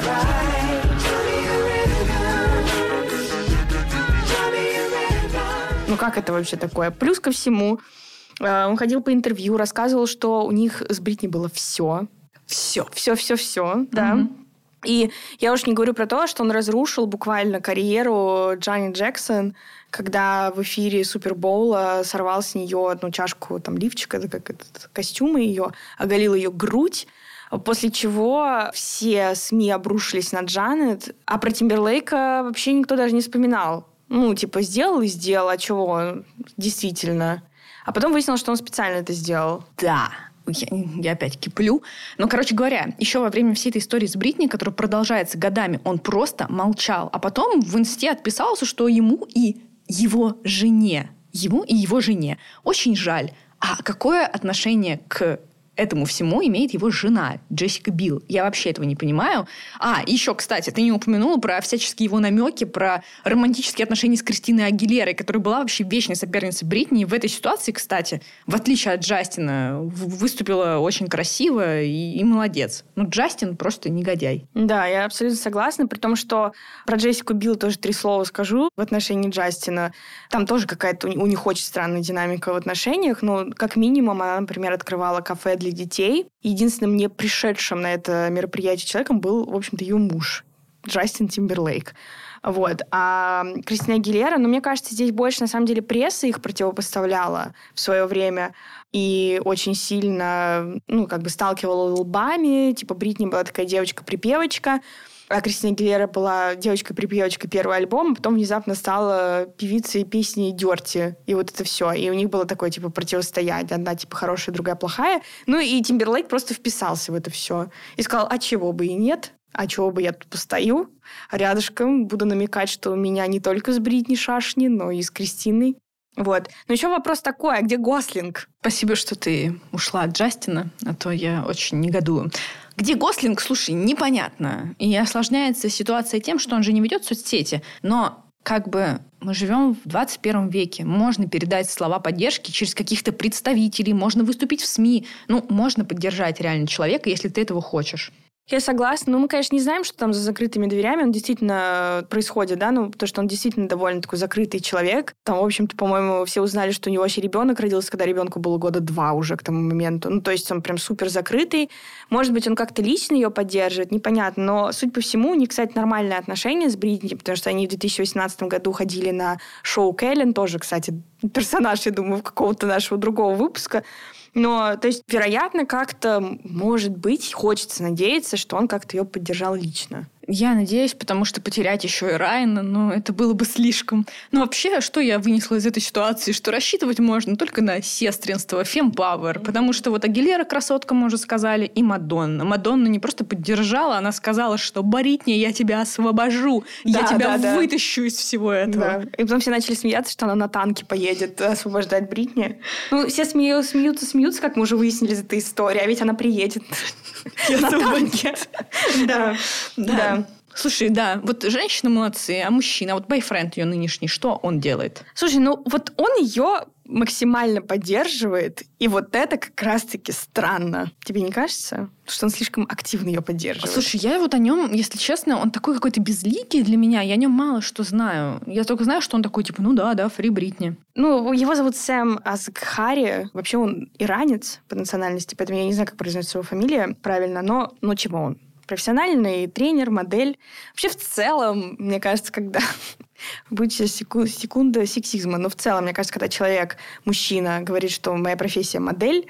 Speaker 1: Ну как это вообще такое? Плюс ко всему, э, он ходил по интервью, рассказывал, что у них с Бритни было все.
Speaker 2: Все.
Speaker 1: Все, все, все, да. Угу. И я уж не говорю про то, что он разрушил буквально карьеру Джанни Джексон, когда в эфире Супербоула сорвал с нее одну чашку там лифчика, как этот костюмы ее, оголил ее грудь, После чего все СМИ обрушились на Джанет, а про Тимберлейка вообще никто даже не вспоминал. Ну, типа, сделал и сделал, а чего? Действительно. А потом выяснилось, что он специально это сделал.
Speaker 2: Да, я, я опять киплю. Но, короче говоря, еще во время всей этой истории с Бритни, которая продолжается годами, он просто молчал. А потом в инсте отписался, что ему и его жене, ему и его жене очень жаль. А какое отношение к этому всему имеет его жена Джессика Билл. Я вообще этого не понимаю. А, еще, кстати, ты не упомянула про всяческие его намеки, про романтические отношения с Кристиной Агилерой, которая была вообще вечной соперницей Бритни. В этой ситуации, кстати, в отличие от Джастина, выступила очень красиво и, и молодец. Ну, Джастин просто негодяй.
Speaker 1: Да, я абсолютно согласна, при том, что про Джессику Билл тоже три слова скажу в отношении Джастина. Там тоже какая-то у них очень странная динамика в отношениях, но как минимум она, например, открывала кафе для для детей. Единственным не пришедшим на это мероприятие человеком был, в общем-то, ее муж, Джастин Тимберлейк. Вот. А Кристина Гилера, ну, мне кажется, здесь больше, на самом деле, пресса их противопоставляла в свое время и очень сильно, ну, как бы сталкивала лбами. Типа, Бритни была такая девочка-припевочка, а Кристина Гилера была девочкой-припевочкой первого альбома, потом внезапно стала певицей песни Дерти. И вот это все. И у них было такое, типа, противостояние. Одна, типа, хорошая, другая плохая. Ну, и Тимберлейк просто вписался в это все. И сказал, а чего бы и нет? А чего бы я тут постою? Рядышком буду намекать, что у меня не только с Бритни шашни, но и с Кристиной. Вот. Но еще вопрос такой, а где Гослинг?
Speaker 2: Спасибо, что ты ушла от Джастина, а то я очень негодую. Где Гослинг, слушай, непонятно. И осложняется ситуация тем, что он же не ведет соцсети. Но как бы мы живем в 21 веке. Можно передать слова поддержки через каких-то представителей, можно выступить в СМИ. Ну, можно поддержать реально человека, если ты этого хочешь.
Speaker 1: Я согласна. Ну, мы, конечно, не знаем, что там за закрытыми дверями он действительно происходит, да, ну, потому что он действительно довольно такой закрытый человек. Там, в общем-то, по-моему, все узнали, что у него вообще ребенок родился, когда ребенку было года два уже к тому моменту. Ну, то есть он прям супер закрытый. Может быть, он как-то лично ее поддерживает, непонятно. Но, судя по всему, у них, кстати, нормальные отношения с Бритни, потому что они в 2018 году ходили на шоу Кэлен, тоже, кстати, персонаж, я думаю, какого-то нашего другого выпуска. Но, то есть, вероятно, как-то, может быть, хочется надеяться, что он как-то ее поддержал лично.
Speaker 2: Я надеюсь, потому что потерять еще и Райана, ну, это было бы слишком. Но вообще, что я вынесла из этой ситуации? Что рассчитывать можно только на сестринство, фемпауэр. Потому что вот Агилера красотка, мы уже сказали, и Мадонна. Мадонна не просто поддержала, она сказала, что Боритни, я тебя освобожу, да, я тебя да, вытащу да. из всего этого. Да.
Speaker 1: И потом все начали смеяться, что она на танке поедет освобождать Бритни. Ну, все смеются, смеются, смеются, как мы уже выяснили из этой истории, а ведь она приедет на танке. Да, да.
Speaker 2: Слушай, да, вот женщина молодцы, а мужчина, вот бойфренд ее нынешний, что он делает?
Speaker 1: Слушай, ну вот он ее максимально поддерживает, и вот это как раз-таки странно. Тебе не кажется, что он слишком активно ее поддерживает?
Speaker 2: Слушай, я вот о нем, если честно, он такой какой-то безликий для меня, я о нем мало что знаю. Я только знаю, что он такой, типа, ну да, да, фри Бритни.
Speaker 1: Ну, его зовут Сэм Азгхари, вообще он иранец по национальности, поэтому я не знаю, как произносится его фамилия правильно, но, ну чего он? Профессиональный тренер, модель. Вообще в целом, мне кажется, когда будет секунда сексизма, но в целом, мне кажется, когда человек, мужчина, говорит, что моя профессия модель,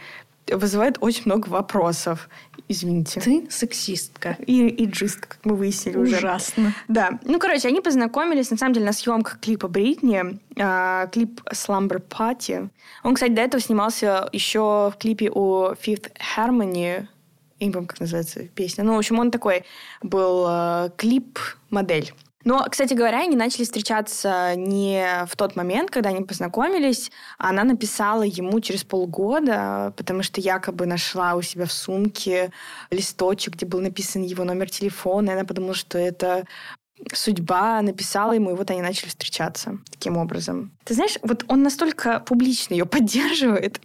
Speaker 1: вызывает очень много вопросов. Извините.
Speaker 2: Ты сексистка.
Speaker 1: И, и джистка, как мы выяснили
Speaker 2: Ужасно.
Speaker 1: уже.
Speaker 2: Ужасно.
Speaker 1: Да. Ну, короче, они познакомились, на самом деле, на съемках клипа Бритни. Э, клип Slumber Party. Он, кстати, до этого снимался еще в клипе у Fifth Harmony я не помню, как называется песня. Ну, в общем, он такой был э, клип-модель. Но, кстати говоря, они начали встречаться не в тот момент, когда они познакомились. Она написала ему через полгода, потому что якобы нашла у себя в сумке листочек, где был написан его номер телефона. И она подумала, что это судьба написала ему, и вот они начали встречаться таким образом. Ты знаешь, вот он настолько публично ее поддерживает,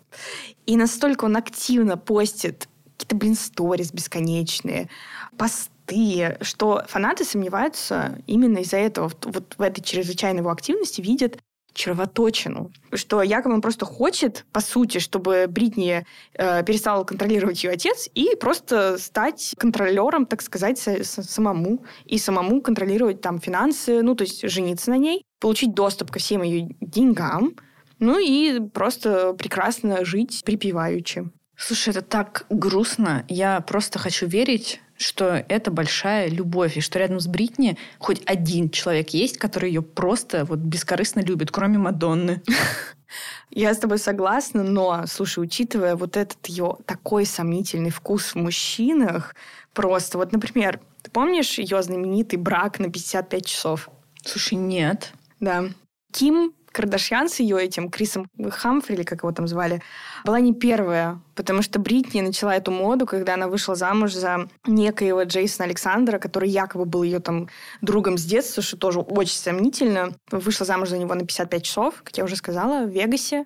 Speaker 1: и настолько он активно постит какие-то, блин, сторис бесконечные, посты, что фанаты сомневаются именно из-за этого. Вот в этой чрезвычайной его активности видят червоточину, что якобы он просто хочет, по сути, чтобы Бритни э, перестал контролировать ее отец и просто стать контролером, так сказать, самому и самому контролировать там финансы, ну то есть жениться на ней, получить доступ ко всем ее деньгам, ну и просто прекрасно жить припеваючи.
Speaker 2: Слушай, это так грустно. Я просто хочу верить, что это большая любовь, и что рядом с Бритни хоть один человек есть, который ее просто вот бескорыстно любит, кроме Мадонны.
Speaker 1: Я с тобой согласна, но, слушай, учитывая вот этот ее такой сомнительный вкус в мужчинах, просто вот, например, ты помнишь ее знаменитый брак на 55 часов?
Speaker 2: Слушай, нет.
Speaker 1: Да. Ким Кардашьян с ее этим Крисом Хамфри, или как его там звали, была не первая, потому что Бритни начала эту моду, когда она вышла замуж за некоего Джейсона Александра, который якобы был ее там другом с детства, что тоже очень сомнительно. Вышла замуж за него на 55 часов, как я уже сказала, в Вегасе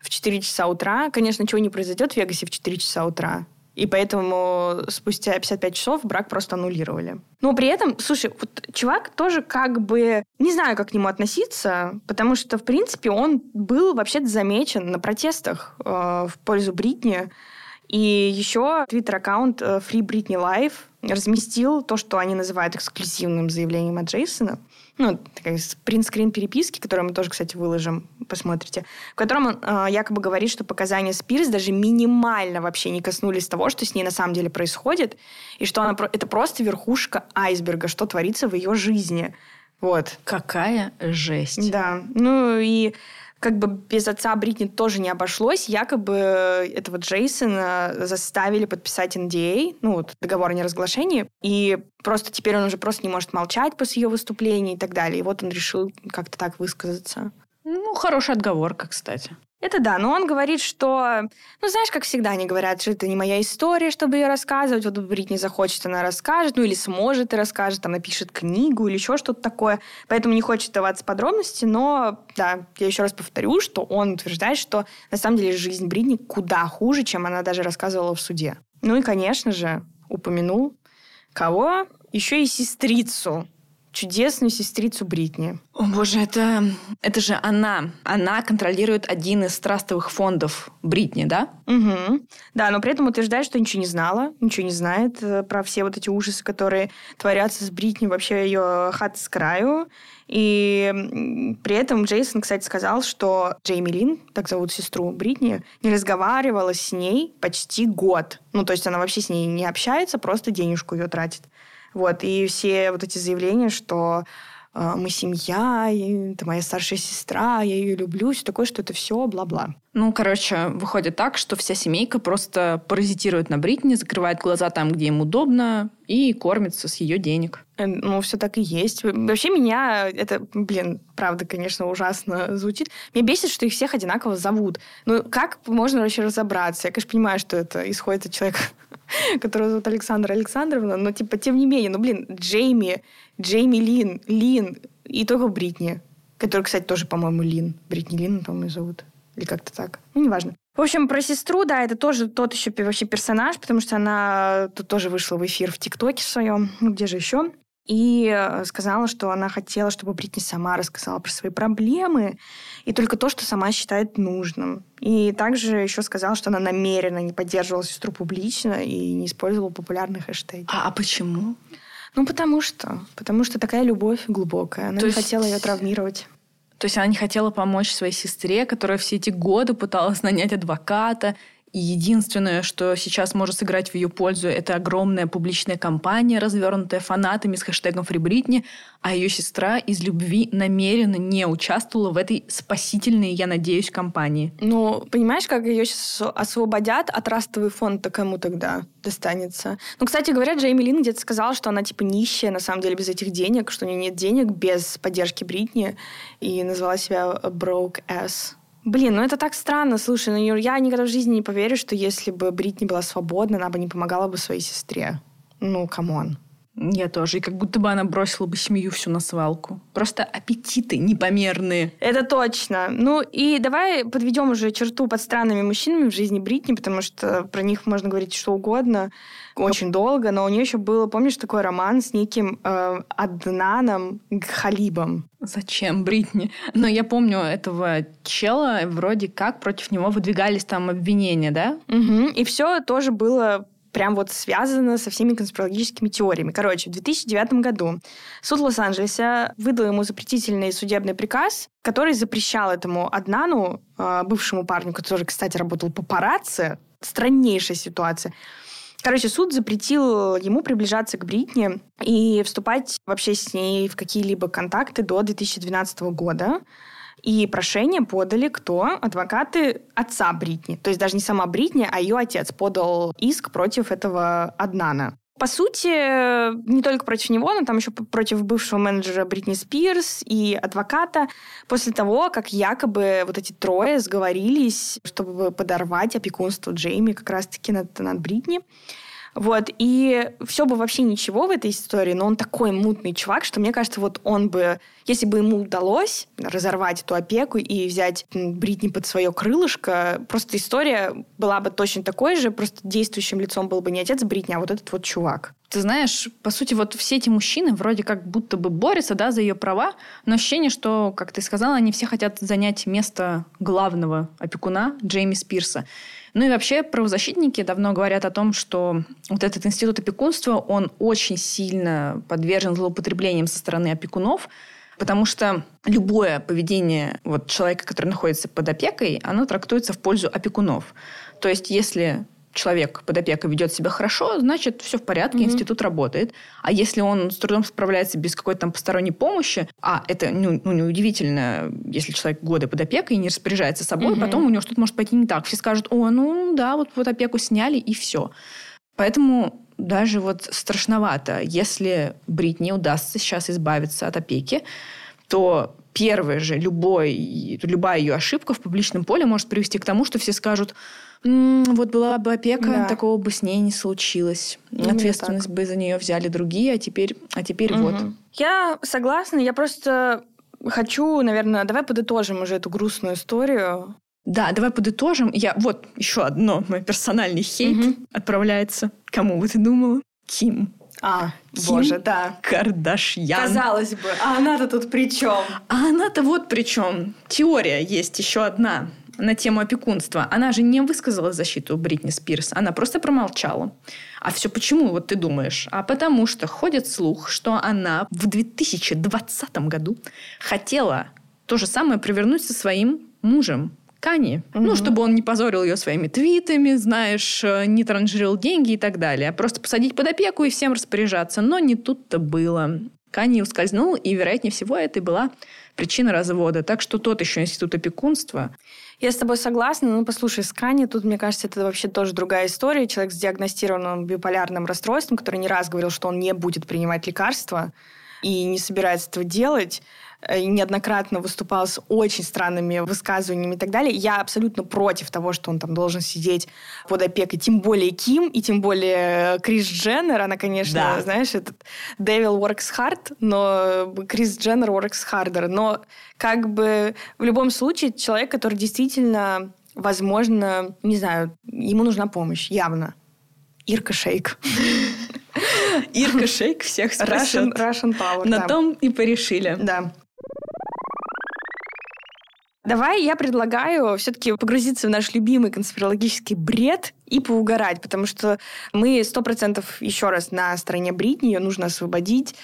Speaker 1: в 4 часа утра. Конечно, ничего не произойдет в Вегасе в 4 часа утра. И поэтому спустя 55 часов брак просто аннулировали. Но при этом, слушай, вот чувак тоже как бы... Не знаю, как к нему относиться, потому что, в принципе, он был вообще-то замечен на протестах э, в пользу Бритни. И еще твиттер-аккаунт э, Free Britney Life разместил то, что они называют эксклюзивным заявлением от Джейсона ну, такая принт-скрин переписки, которую мы тоже, кстати, выложим, посмотрите, в котором он э, якобы говорит, что показания Спирс даже минимально вообще не коснулись того, что с ней на самом деле происходит, и что она, это просто верхушка айсберга, что творится в ее жизни. Вот.
Speaker 2: Какая жесть.
Speaker 1: Да. Ну и как бы без отца Бритни тоже не обошлось. Якобы этого Джейсона заставили подписать NDA, а, ну, вот, договор о неразглашении, и просто теперь он уже просто не может молчать после ее выступления и так далее. И вот он решил как-то так высказаться.
Speaker 2: Ну, хорошая отговорка, кстати.
Speaker 1: Это да, но он говорит, что, ну, знаешь, как всегда они говорят, что это не моя история, чтобы ее рассказывать. Вот Бритни захочет, она расскажет, ну, или сможет и расскажет, там, напишет книгу или еще что-то такое. Поэтому не хочет даваться подробности, но, да, я еще раз повторю, что он утверждает, что на самом деле жизнь Бритни куда хуже, чем она даже рассказывала в суде. Ну и, конечно же, упомянул Кого? Еще и сестрицу чудесную сестрицу Бритни.
Speaker 2: О боже, это, это же она. Она контролирует один из трастовых фондов Бритни, да?
Speaker 1: Угу. Да, но при этом утверждает, что ничего не знала, ничего не знает э, про все вот эти ужасы, которые творятся с Бритни, вообще ее хат с краю. И при этом Джейсон, кстати, сказал, что Джейми Лин, так зовут сестру Бритни, не разговаривала с ней почти год. Ну, то есть она вообще с ней не общается, просто денежку ее тратит. Вот, и все вот эти заявления, что э, мы семья, и это моя старшая сестра, я ее люблю, все такое, что это все бла-бла.
Speaker 2: Ну, короче, выходит так, что вся семейка просто паразитирует на Бритни, закрывает глаза там, где им удобно, и кормится с ее денег.
Speaker 1: Э, ну, все так и есть. Вообще меня это, блин, правда, конечно, ужасно звучит. Меня бесит, что их всех одинаково зовут. Ну, как можно вообще разобраться? Я, конечно, понимаю, что это исходит от человека, которого зовут Александра Александровна, но, типа, тем не менее, ну, блин, Джейми, Джейми Лин, Лин и только Бритни, который, кстати, тоже, по-моему, Лин. Бритни Лин, по-моему, зовут. Или как-то так. Ну, неважно. В общем, про сестру, да, это тоже тот еще вообще персонаж, потому что она тут тоже вышла в эфир в ТикТоке своем, ну где же еще, и э, сказала, что она хотела, чтобы Бритни сама рассказала про свои проблемы и только то, что сама считает нужным. И также еще сказала, что она намеренно не поддерживала сестру публично и не использовала популярные хэштеги.
Speaker 2: А, а почему?
Speaker 1: Ну, потому что. Потому что такая любовь глубокая. Она то не есть... хотела ее травмировать.
Speaker 2: То есть она не хотела помочь своей сестре, которая все эти годы пыталась нанять адвоката, и единственное, что сейчас может сыграть в ее пользу, это огромная публичная кампания, развернутая фанатами с хэштегом «Фрибритни», а ее сестра из любви намеренно не участвовала в этой спасительной, я надеюсь, кампании.
Speaker 1: Ну, понимаешь, как ее сейчас освободят, а трастовый фонд-то кому тогда достанется? Ну, кстати говоря, Джейми Лин где-то сказала, что она типа нищая, на самом деле, без этих денег, что у нее нет денег без поддержки Бритни, и назвала себя broke ass. Блин, ну это так странно. Слушай, ну я никогда в жизни не поверю, что если бы Бритни была свободна, она бы не помогала бы своей сестре. Ну, come on.
Speaker 2: Я тоже. И как будто бы она бросила бы семью всю на свалку. Просто аппетиты непомерные.
Speaker 1: Это точно. Ну и давай подведем уже черту под странными мужчинами в жизни Бритни, потому что про них можно говорить что угодно очень долго, но у нее еще было, помнишь, такой роман с неким э, Аднаном Халибом.
Speaker 2: Зачем Бритни? Но я помню этого чела, вроде как против него выдвигались там обвинения, да?
Speaker 1: Угу. И все тоже было прям вот связано со всеми конспирологическими теориями. Короче, в 2009 году суд Лос-Анджелеса выдал ему запретительный судебный приказ, который запрещал этому Аднану, а, бывшему парню, который, кстати, работал папарацци, страннейшая ситуация, Короче, суд запретил ему приближаться к Бритни и вступать вообще с ней в какие-либо контакты до 2012 года. И прошение подали кто? Адвокаты отца Бритни. То есть даже не сама Бритни, а ее отец подал иск против этого Аднана. По сути, не только против него, но там еще против бывшего менеджера Бритни Спирс и адвоката, после того, как якобы вот эти трое сговорились, чтобы подорвать опекунство Джейми как раз-таки над, над Бритни. Вот, и все бы вообще ничего в этой истории, но он такой мутный чувак, что мне кажется, вот он бы, если бы ему удалось разорвать эту опеку и взять Бритни под свое крылышко, просто история была бы точно такой же, просто действующим лицом был бы не отец Бритни, а вот этот вот чувак.
Speaker 2: Ты знаешь, по сути, вот все эти мужчины вроде как будто бы борются, да, за ее права, но ощущение, что, как ты сказала, они все хотят занять место главного опекуна Джейми Спирса. Ну и вообще правозащитники давно говорят о том, что вот этот институт опекунства, он очень сильно подвержен злоупотреблениям со стороны опекунов, потому что любое поведение вот человека, который находится под опекой, оно трактуется в пользу опекунов. То есть если человек под опекой ведет себя хорошо, значит, все в порядке, mm-hmm. институт работает. А если он с трудом справляется без какой-то там посторонней помощи, а это ну, ну, неудивительно, если человек годы под опекой и не распоряжается собой, mm-hmm. потом у него что-то может пойти не так. Все скажут, о, ну да, вот, вот опеку сняли, и все. Поэтому даже вот страшновато, если Бритни удастся сейчас избавиться от опеки, то первая же любой, любая ее ошибка в публичном поле может привести к тому, что все скажут, М-м, вот была бы опека, да. такого бы с ней не случилось. Именно Ответственность так. бы за нее взяли другие, а теперь, а теперь угу. вот.
Speaker 1: Я согласна, я просто хочу, наверное, давай подытожим уже эту грустную историю.
Speaker 2: Да, давай подытожим. Я вот еще одно мой персональный хейт угу. отправляется. Кому бы ты думала? Ким.
Speaker 1: А,
Speaker 2: Ким
Speaker 1: боже, да.
Speaker 2: Кардашьян.
Speaker 1: Казалось бы, а она-то тут при чем?
Speaker 2: А она-то вот при чем. Теория есть еще одна на тему опекунства. Она же не высказала защиту Бритни Спирс, она просто промолчала. А все почему, вот ты думаешь? А потому что ходит слух, что она в 2020 году хотела то же самое провернуть со своим мужем. Кани. Угу. Ну, чтобы он не позорил ее своими твитами, знаешь, э, не транжирил деньги и так далее. Просто посадить под опеку и всем распоряжаться. Но не тут-то было. Кани ускользнул, и, вероятнее всего, это и была причина развода. Так что тот еще институт опекунства
Speaker 1: я с тобой согласна. Ну, послушай, с Кани, тут, мне кажется, это вообще тоже другая история. Человек с диагностированным биполярным расстройством, который не раз говорил, что он не будет принимать лекарства и не собирается этого делать, неоднократно выступал с очень странными высказываниями и так далее. Я абсолютно против того, что он там должен сидеть под опекой, тем более Ким и тем более Крис Дженнер. Она, конечно, да. знаешь, этот Devil works hard, но Крис Дженнер works harder. Но как бы в любом случае человек, который действительно, возможно, не знаю, ему нужна помощь, явно. Ирка Шейк.
Speaker 2: Ирка Шейк всех спасет.
Speaker 1: Russian, Russian Power.
Speaker 2: На да. том и порешили.
Speaker 1: Да. Давай я предлагаю все-таки погрузиться в наш любимый конспирологический бред и поугарать, потому что мы сто процентов еще раз на стороне Бритни, ее нужно освободить,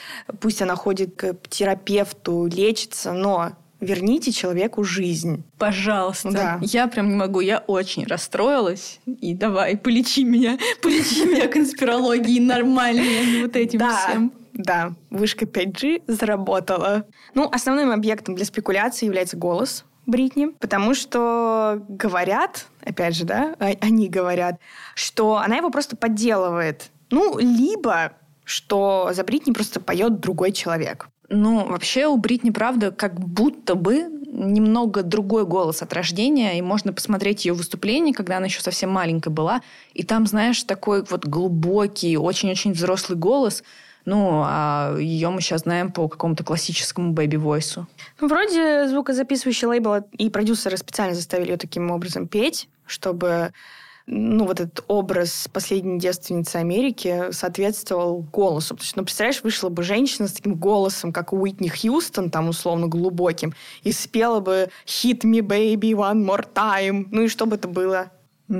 Speaker 1: пусть она ходит к терапевту, лечится, но верните человеку жизнь.
Speaker 2: Пожалуйста. Да. Я прям не могу, я очень расстроилась. И давай, полечи меня, полечи меня конспирологией нормальной, а вот этим всем.
Speaker 1: Да, вышка 5G заработала. Ну, основным объектом для спекуляции является голос Бритни, потому что говорят, опять же, да, а, они говорят, что она его просто подделывает. Ну, либо что за Бритни просто поет другой человек.
Speaker 2: Ну, вообще у Бритни, правда, как будто бы немного другой голос от рождения, и можно посмотреть ее выступление, когда она еще совсем маленькая была, и там, знаешь, такой вот глубокий, очень-очень взрослый голос – ну, а ее мы сейчас знаем по какому-то классическому бэби-войсу.
Speaker 1: Ну, вроде звукозаписывающий лейбл и продюсеры специально заставили ее таким образом петь, чтобы ну, вот этот образ последней девственницы Америки соответствовал голосу. Потому что, ну, представляешь, вышла бы женщина с таким голосом, как Уитни Хьюстон, там, условно, глубоким, и спела бы «Hit me, baby, one more time». Ну, и что бы это было?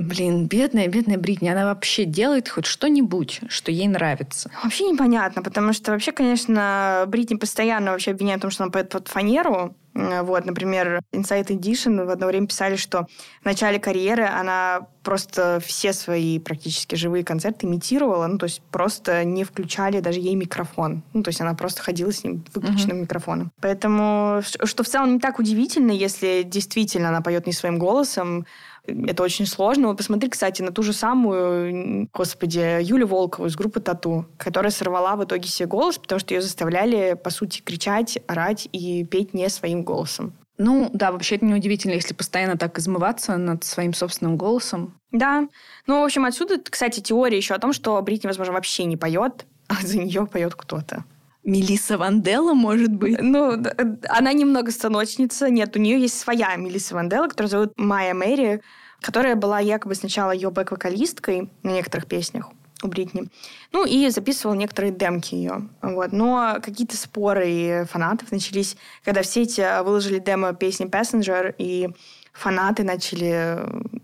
Speaker 2: Блин, бедная, бедная Бритни, она вообще делает хоть что-нибудь, что ей нравится.
Speaker 1: Вообще непонятно, потому что вообще, конечно, Бритни постоянно вообще обвиняет в том, что она поет под фанеру. Вот, например, Inside Edition в одно время писали, что в начале карьеры она просто все свои практически живые концерты имитировала, ну, то есть просто не включали даже ей микрофон. Ну, то есть она просто ходила с ним выключенным uh-huh. микрофоном. Поэтому, что в целом не так удивительно, если действительно она поет не своим голосом, это очень сложно. Вот посмотри, кстати, на ту же самую, господи, Юлю Волкову из группы Тату, которая сорвала в итоге себе голос, потому что ее заставляли, по сути, кричать, орать и петь не своим голосом.
Speaker 2: Ну, да, вообще это неудивительно, если постоянно так измываться над своим собственным голосом.
Speaker 1: Да. Ну, в общем, отсюда, кстати, теория еще о том, что Бритни, возможно, вообще не поет, а за нее поет кто-то.
Speaker 2: Мелисса Вандела, может быть?
Speaker 1: Ну, она немного станочница. Нет, у нее есть своя Мелисса Вандела, которая зовут Майя Мэри, которая была якобы сначала ее бэк-вокалисткой на некоторых песнях у Бритни. Ну, и записывал некоторые демки ее. Вот. Но какие-то споры фанатов начались, когда все эти выложили демо песни Passenger, и фанаты начали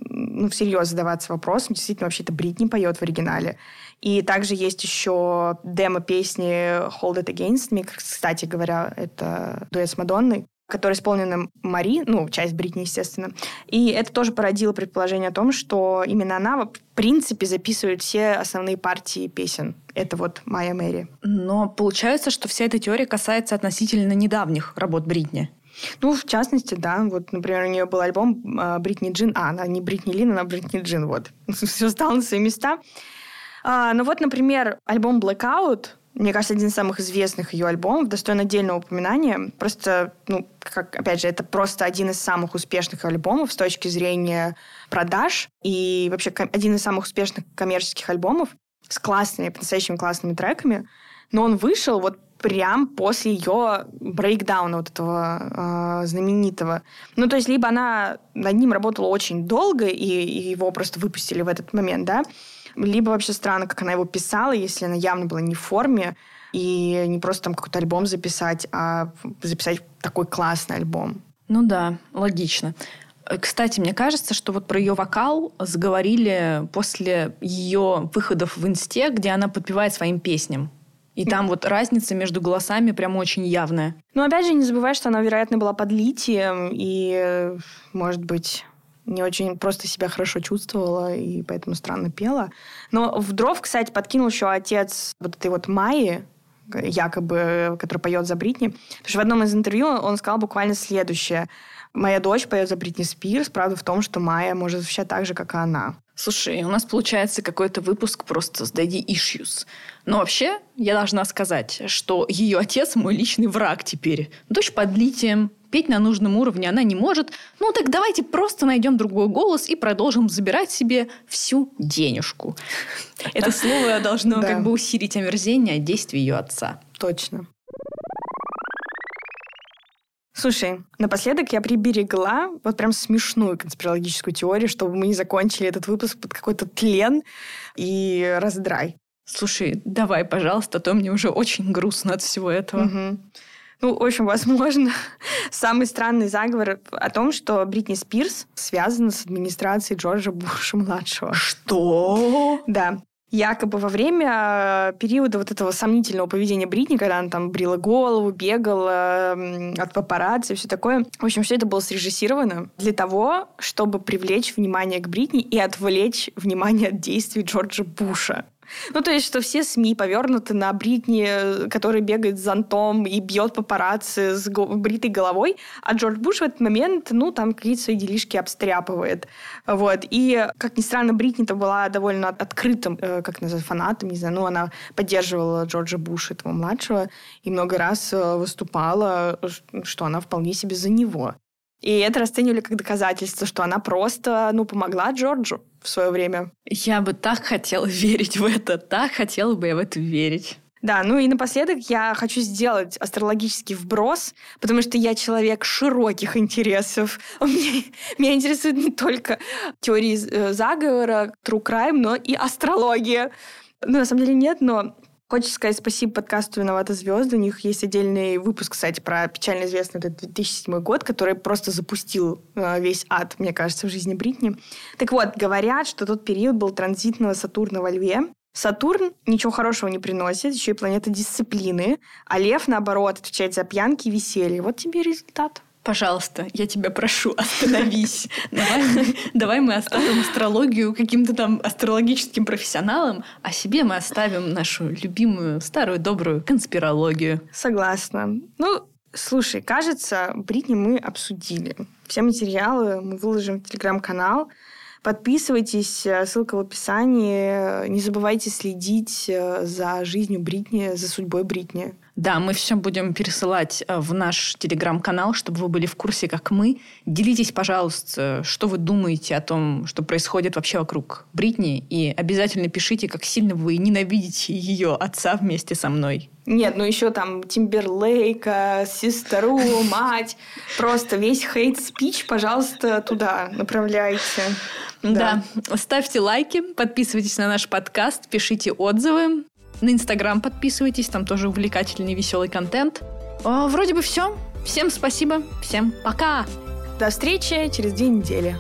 Speaker 1: ну, всерьез задаваться вопросом, действительно, вообще это Бритни поет в оригинале. И также есть еще демо песни Hold It Against Me. Кстати говоря, это дуэт с Мадонной который исполнена Мари, ну, часть Бритни, естественно. И это тоже породило предположение о том, что именно она, в принципе, записывает все основные партии песен. Это вот Майя Мэри.
Speaker 2: Но получается, что вся эта теория касается относительно недавних работ Бритни.
Speaker 1: Ну, в частности, да. Вот, например, у нее был альбом а, Бритни Джин. А, она не Бритни Лин, она Бритни Джин. Вот. Все стало на свои места. А, ну вот, например, альбом Blackout, мне кажется, один из самых известных ее альбомов, достоин отдельного упоминания. Просто, ну, как, опять же, это просто один из самых успешных альбомов с точки зрения продаж и вообще один из самых успешных коммерческих альбомов с классными, по-настоящему классными треками. Но он вышел вот прям после ее брейкдауна вот этого э, знаменитого. Ну, то есть, либо она над ним работала очень долго, и, и его просто выпустили в этот момент, да, Либо вообще странно, как она его писала, если она явно была не в форме, и не просто там какой-то альбом записать, а записать такой классный альбом.
Speaker 2: Ну да, логично. Э, кстати, мне кажется, что вот про ее вокал заговорили после ее выходов в инсте, где она подпевает своим песням. И там вот разница между голосами прям очень явная.
Speaker 1: Ну, опять же, не забывай, что она, вероятно, была под литием, и, может быть, не очень просто себя хорошо чувствовала, и поэтому странно пела. Но в дров, кстати, подкинул еще отец вот этой вот Майи, якобы, который поет за Бритни. Потому что в одном из интервью он сказал буквально следующее. Моя дочь поет за Бритни Спирс. Правда в том, что Майя может звучать так же, как и она.
Speaker 2: Слушай, у нас получается какой-то выпуск просто с Daddy Issues. Но вообще, я должна сказать, что ее отец мой личный враг теперь. Дочь под литием, петь на нужном уровне она не может. Ну так давайте просто найдем другой голос и продолжим забирать себе всю денежку. Это слово должно как бы усилить омерзение от действий ее отца.
Speaker 1: Точно. Слушай, напоследок я приберегла вот прям смешную конспирологическую теорию, чтобы мы не закончили этот выпуск под какой-то тлен и раздрай.
Speaker 2: Слушай, давай, пожалуйста, а то мне уже очень грустно от всего этого.
Speaker 1: Угу. Ну, очень возможно. Самый странный заговор о том, что Бритни Спирс связана с администрацией Джорджа Буша-младшего.
Speaker 2: Что?
Speaker 1: Да. Якобы во время периода вот этого сомнительного поведения Бритни, когда она там брила голову, бегала от папарацци и все такое. В общем, все это было срежиссировано для того, чтобы привлечь внимание к Бритни и отвлечь внимание от действий Джорджа Буша. Ну, то есть, что все СМИ повернуты на Бритни, который бегает с зонтом и бьет папарацци с бритой головой, а Джордж Буш в этот момент, ну, там какие-то свои делишки обстряпывает. Вот. И, как ни странно, Бритни-то была довольно открытым, э, как называется, фанатом, не знаю, ну, она поддерживала Джорджа Буша, этого младшего, и много раз э, выступала, что она вполне себе за него. И это расценивали как доказательство, что она просто, ну, помогла Джорджу в свое время.
Speaker 2: Я бы так хотела верить в это, так хотела бы я в это верить.
Speaker 1: Да, ну и напоследок я хочу сделать астрологический вброс, потому что я человек широких интересов. Меня, меня интересует не только теории э, заговора, true crime, но и астрология. Ну, на самом деле нет, но Хочется сказать спасибо подкасту «Виноваты звезды». У них есть отдельный выпуск, кстати, про печально известный этот 2007 год, который просто запустил э, весь ад, мне кажется, в жизни Бритни. Так вот, говорят, что тот период был транзитного Сатурна во Льве. Сатурн ничего хорошего не приносит, еще и планета дисциплины, а Лев, наоборот, отвечает за пьянки и веселье. Вот тебе результат.
Speaker 2: Пожалуйста, я тебя прошу, остановись. Давай давай мы оставим астрологию каким-то там астрологическим профессионалам, а себе мы оставим нашу любимую старую добрую конспирологию.
Speaker 1: Согласна. Ну, слушай, кажется, Бритни мы обсудили. Все материалы мы выложим в телеграм-канал. Подписывайтесь, ссылка в описании. Не забывайте следить э, за жизнью Бритни, за судьбой Бритни.
Speaker 2: Да, мы все будем пересылать э, в наш телеграм-канал, чтобы вы были в курсе, как мы. Делитесь, пожалуйста, что вы думаете о том, что происходит вообще вокруг Бритни. И обязательно пишите, как сильно вы ненавидите ее отца вместе со мной.
Speaker 1: Нет, ну еще там Тимберлейка, сестру, мать. Просто весь хейт-спич, пожалуйста, туда направляйте.
Speaker 2: Да. да. Ставьте лайки, подписывайтесь на наш подкаст, пишите отзывы. На Инстаграм подписывайтесь, там тоже увлекательный, веселый контент. О, вроде бы все. Всем спасибо, всем пока.
Speaker 1: До встречи через две недели.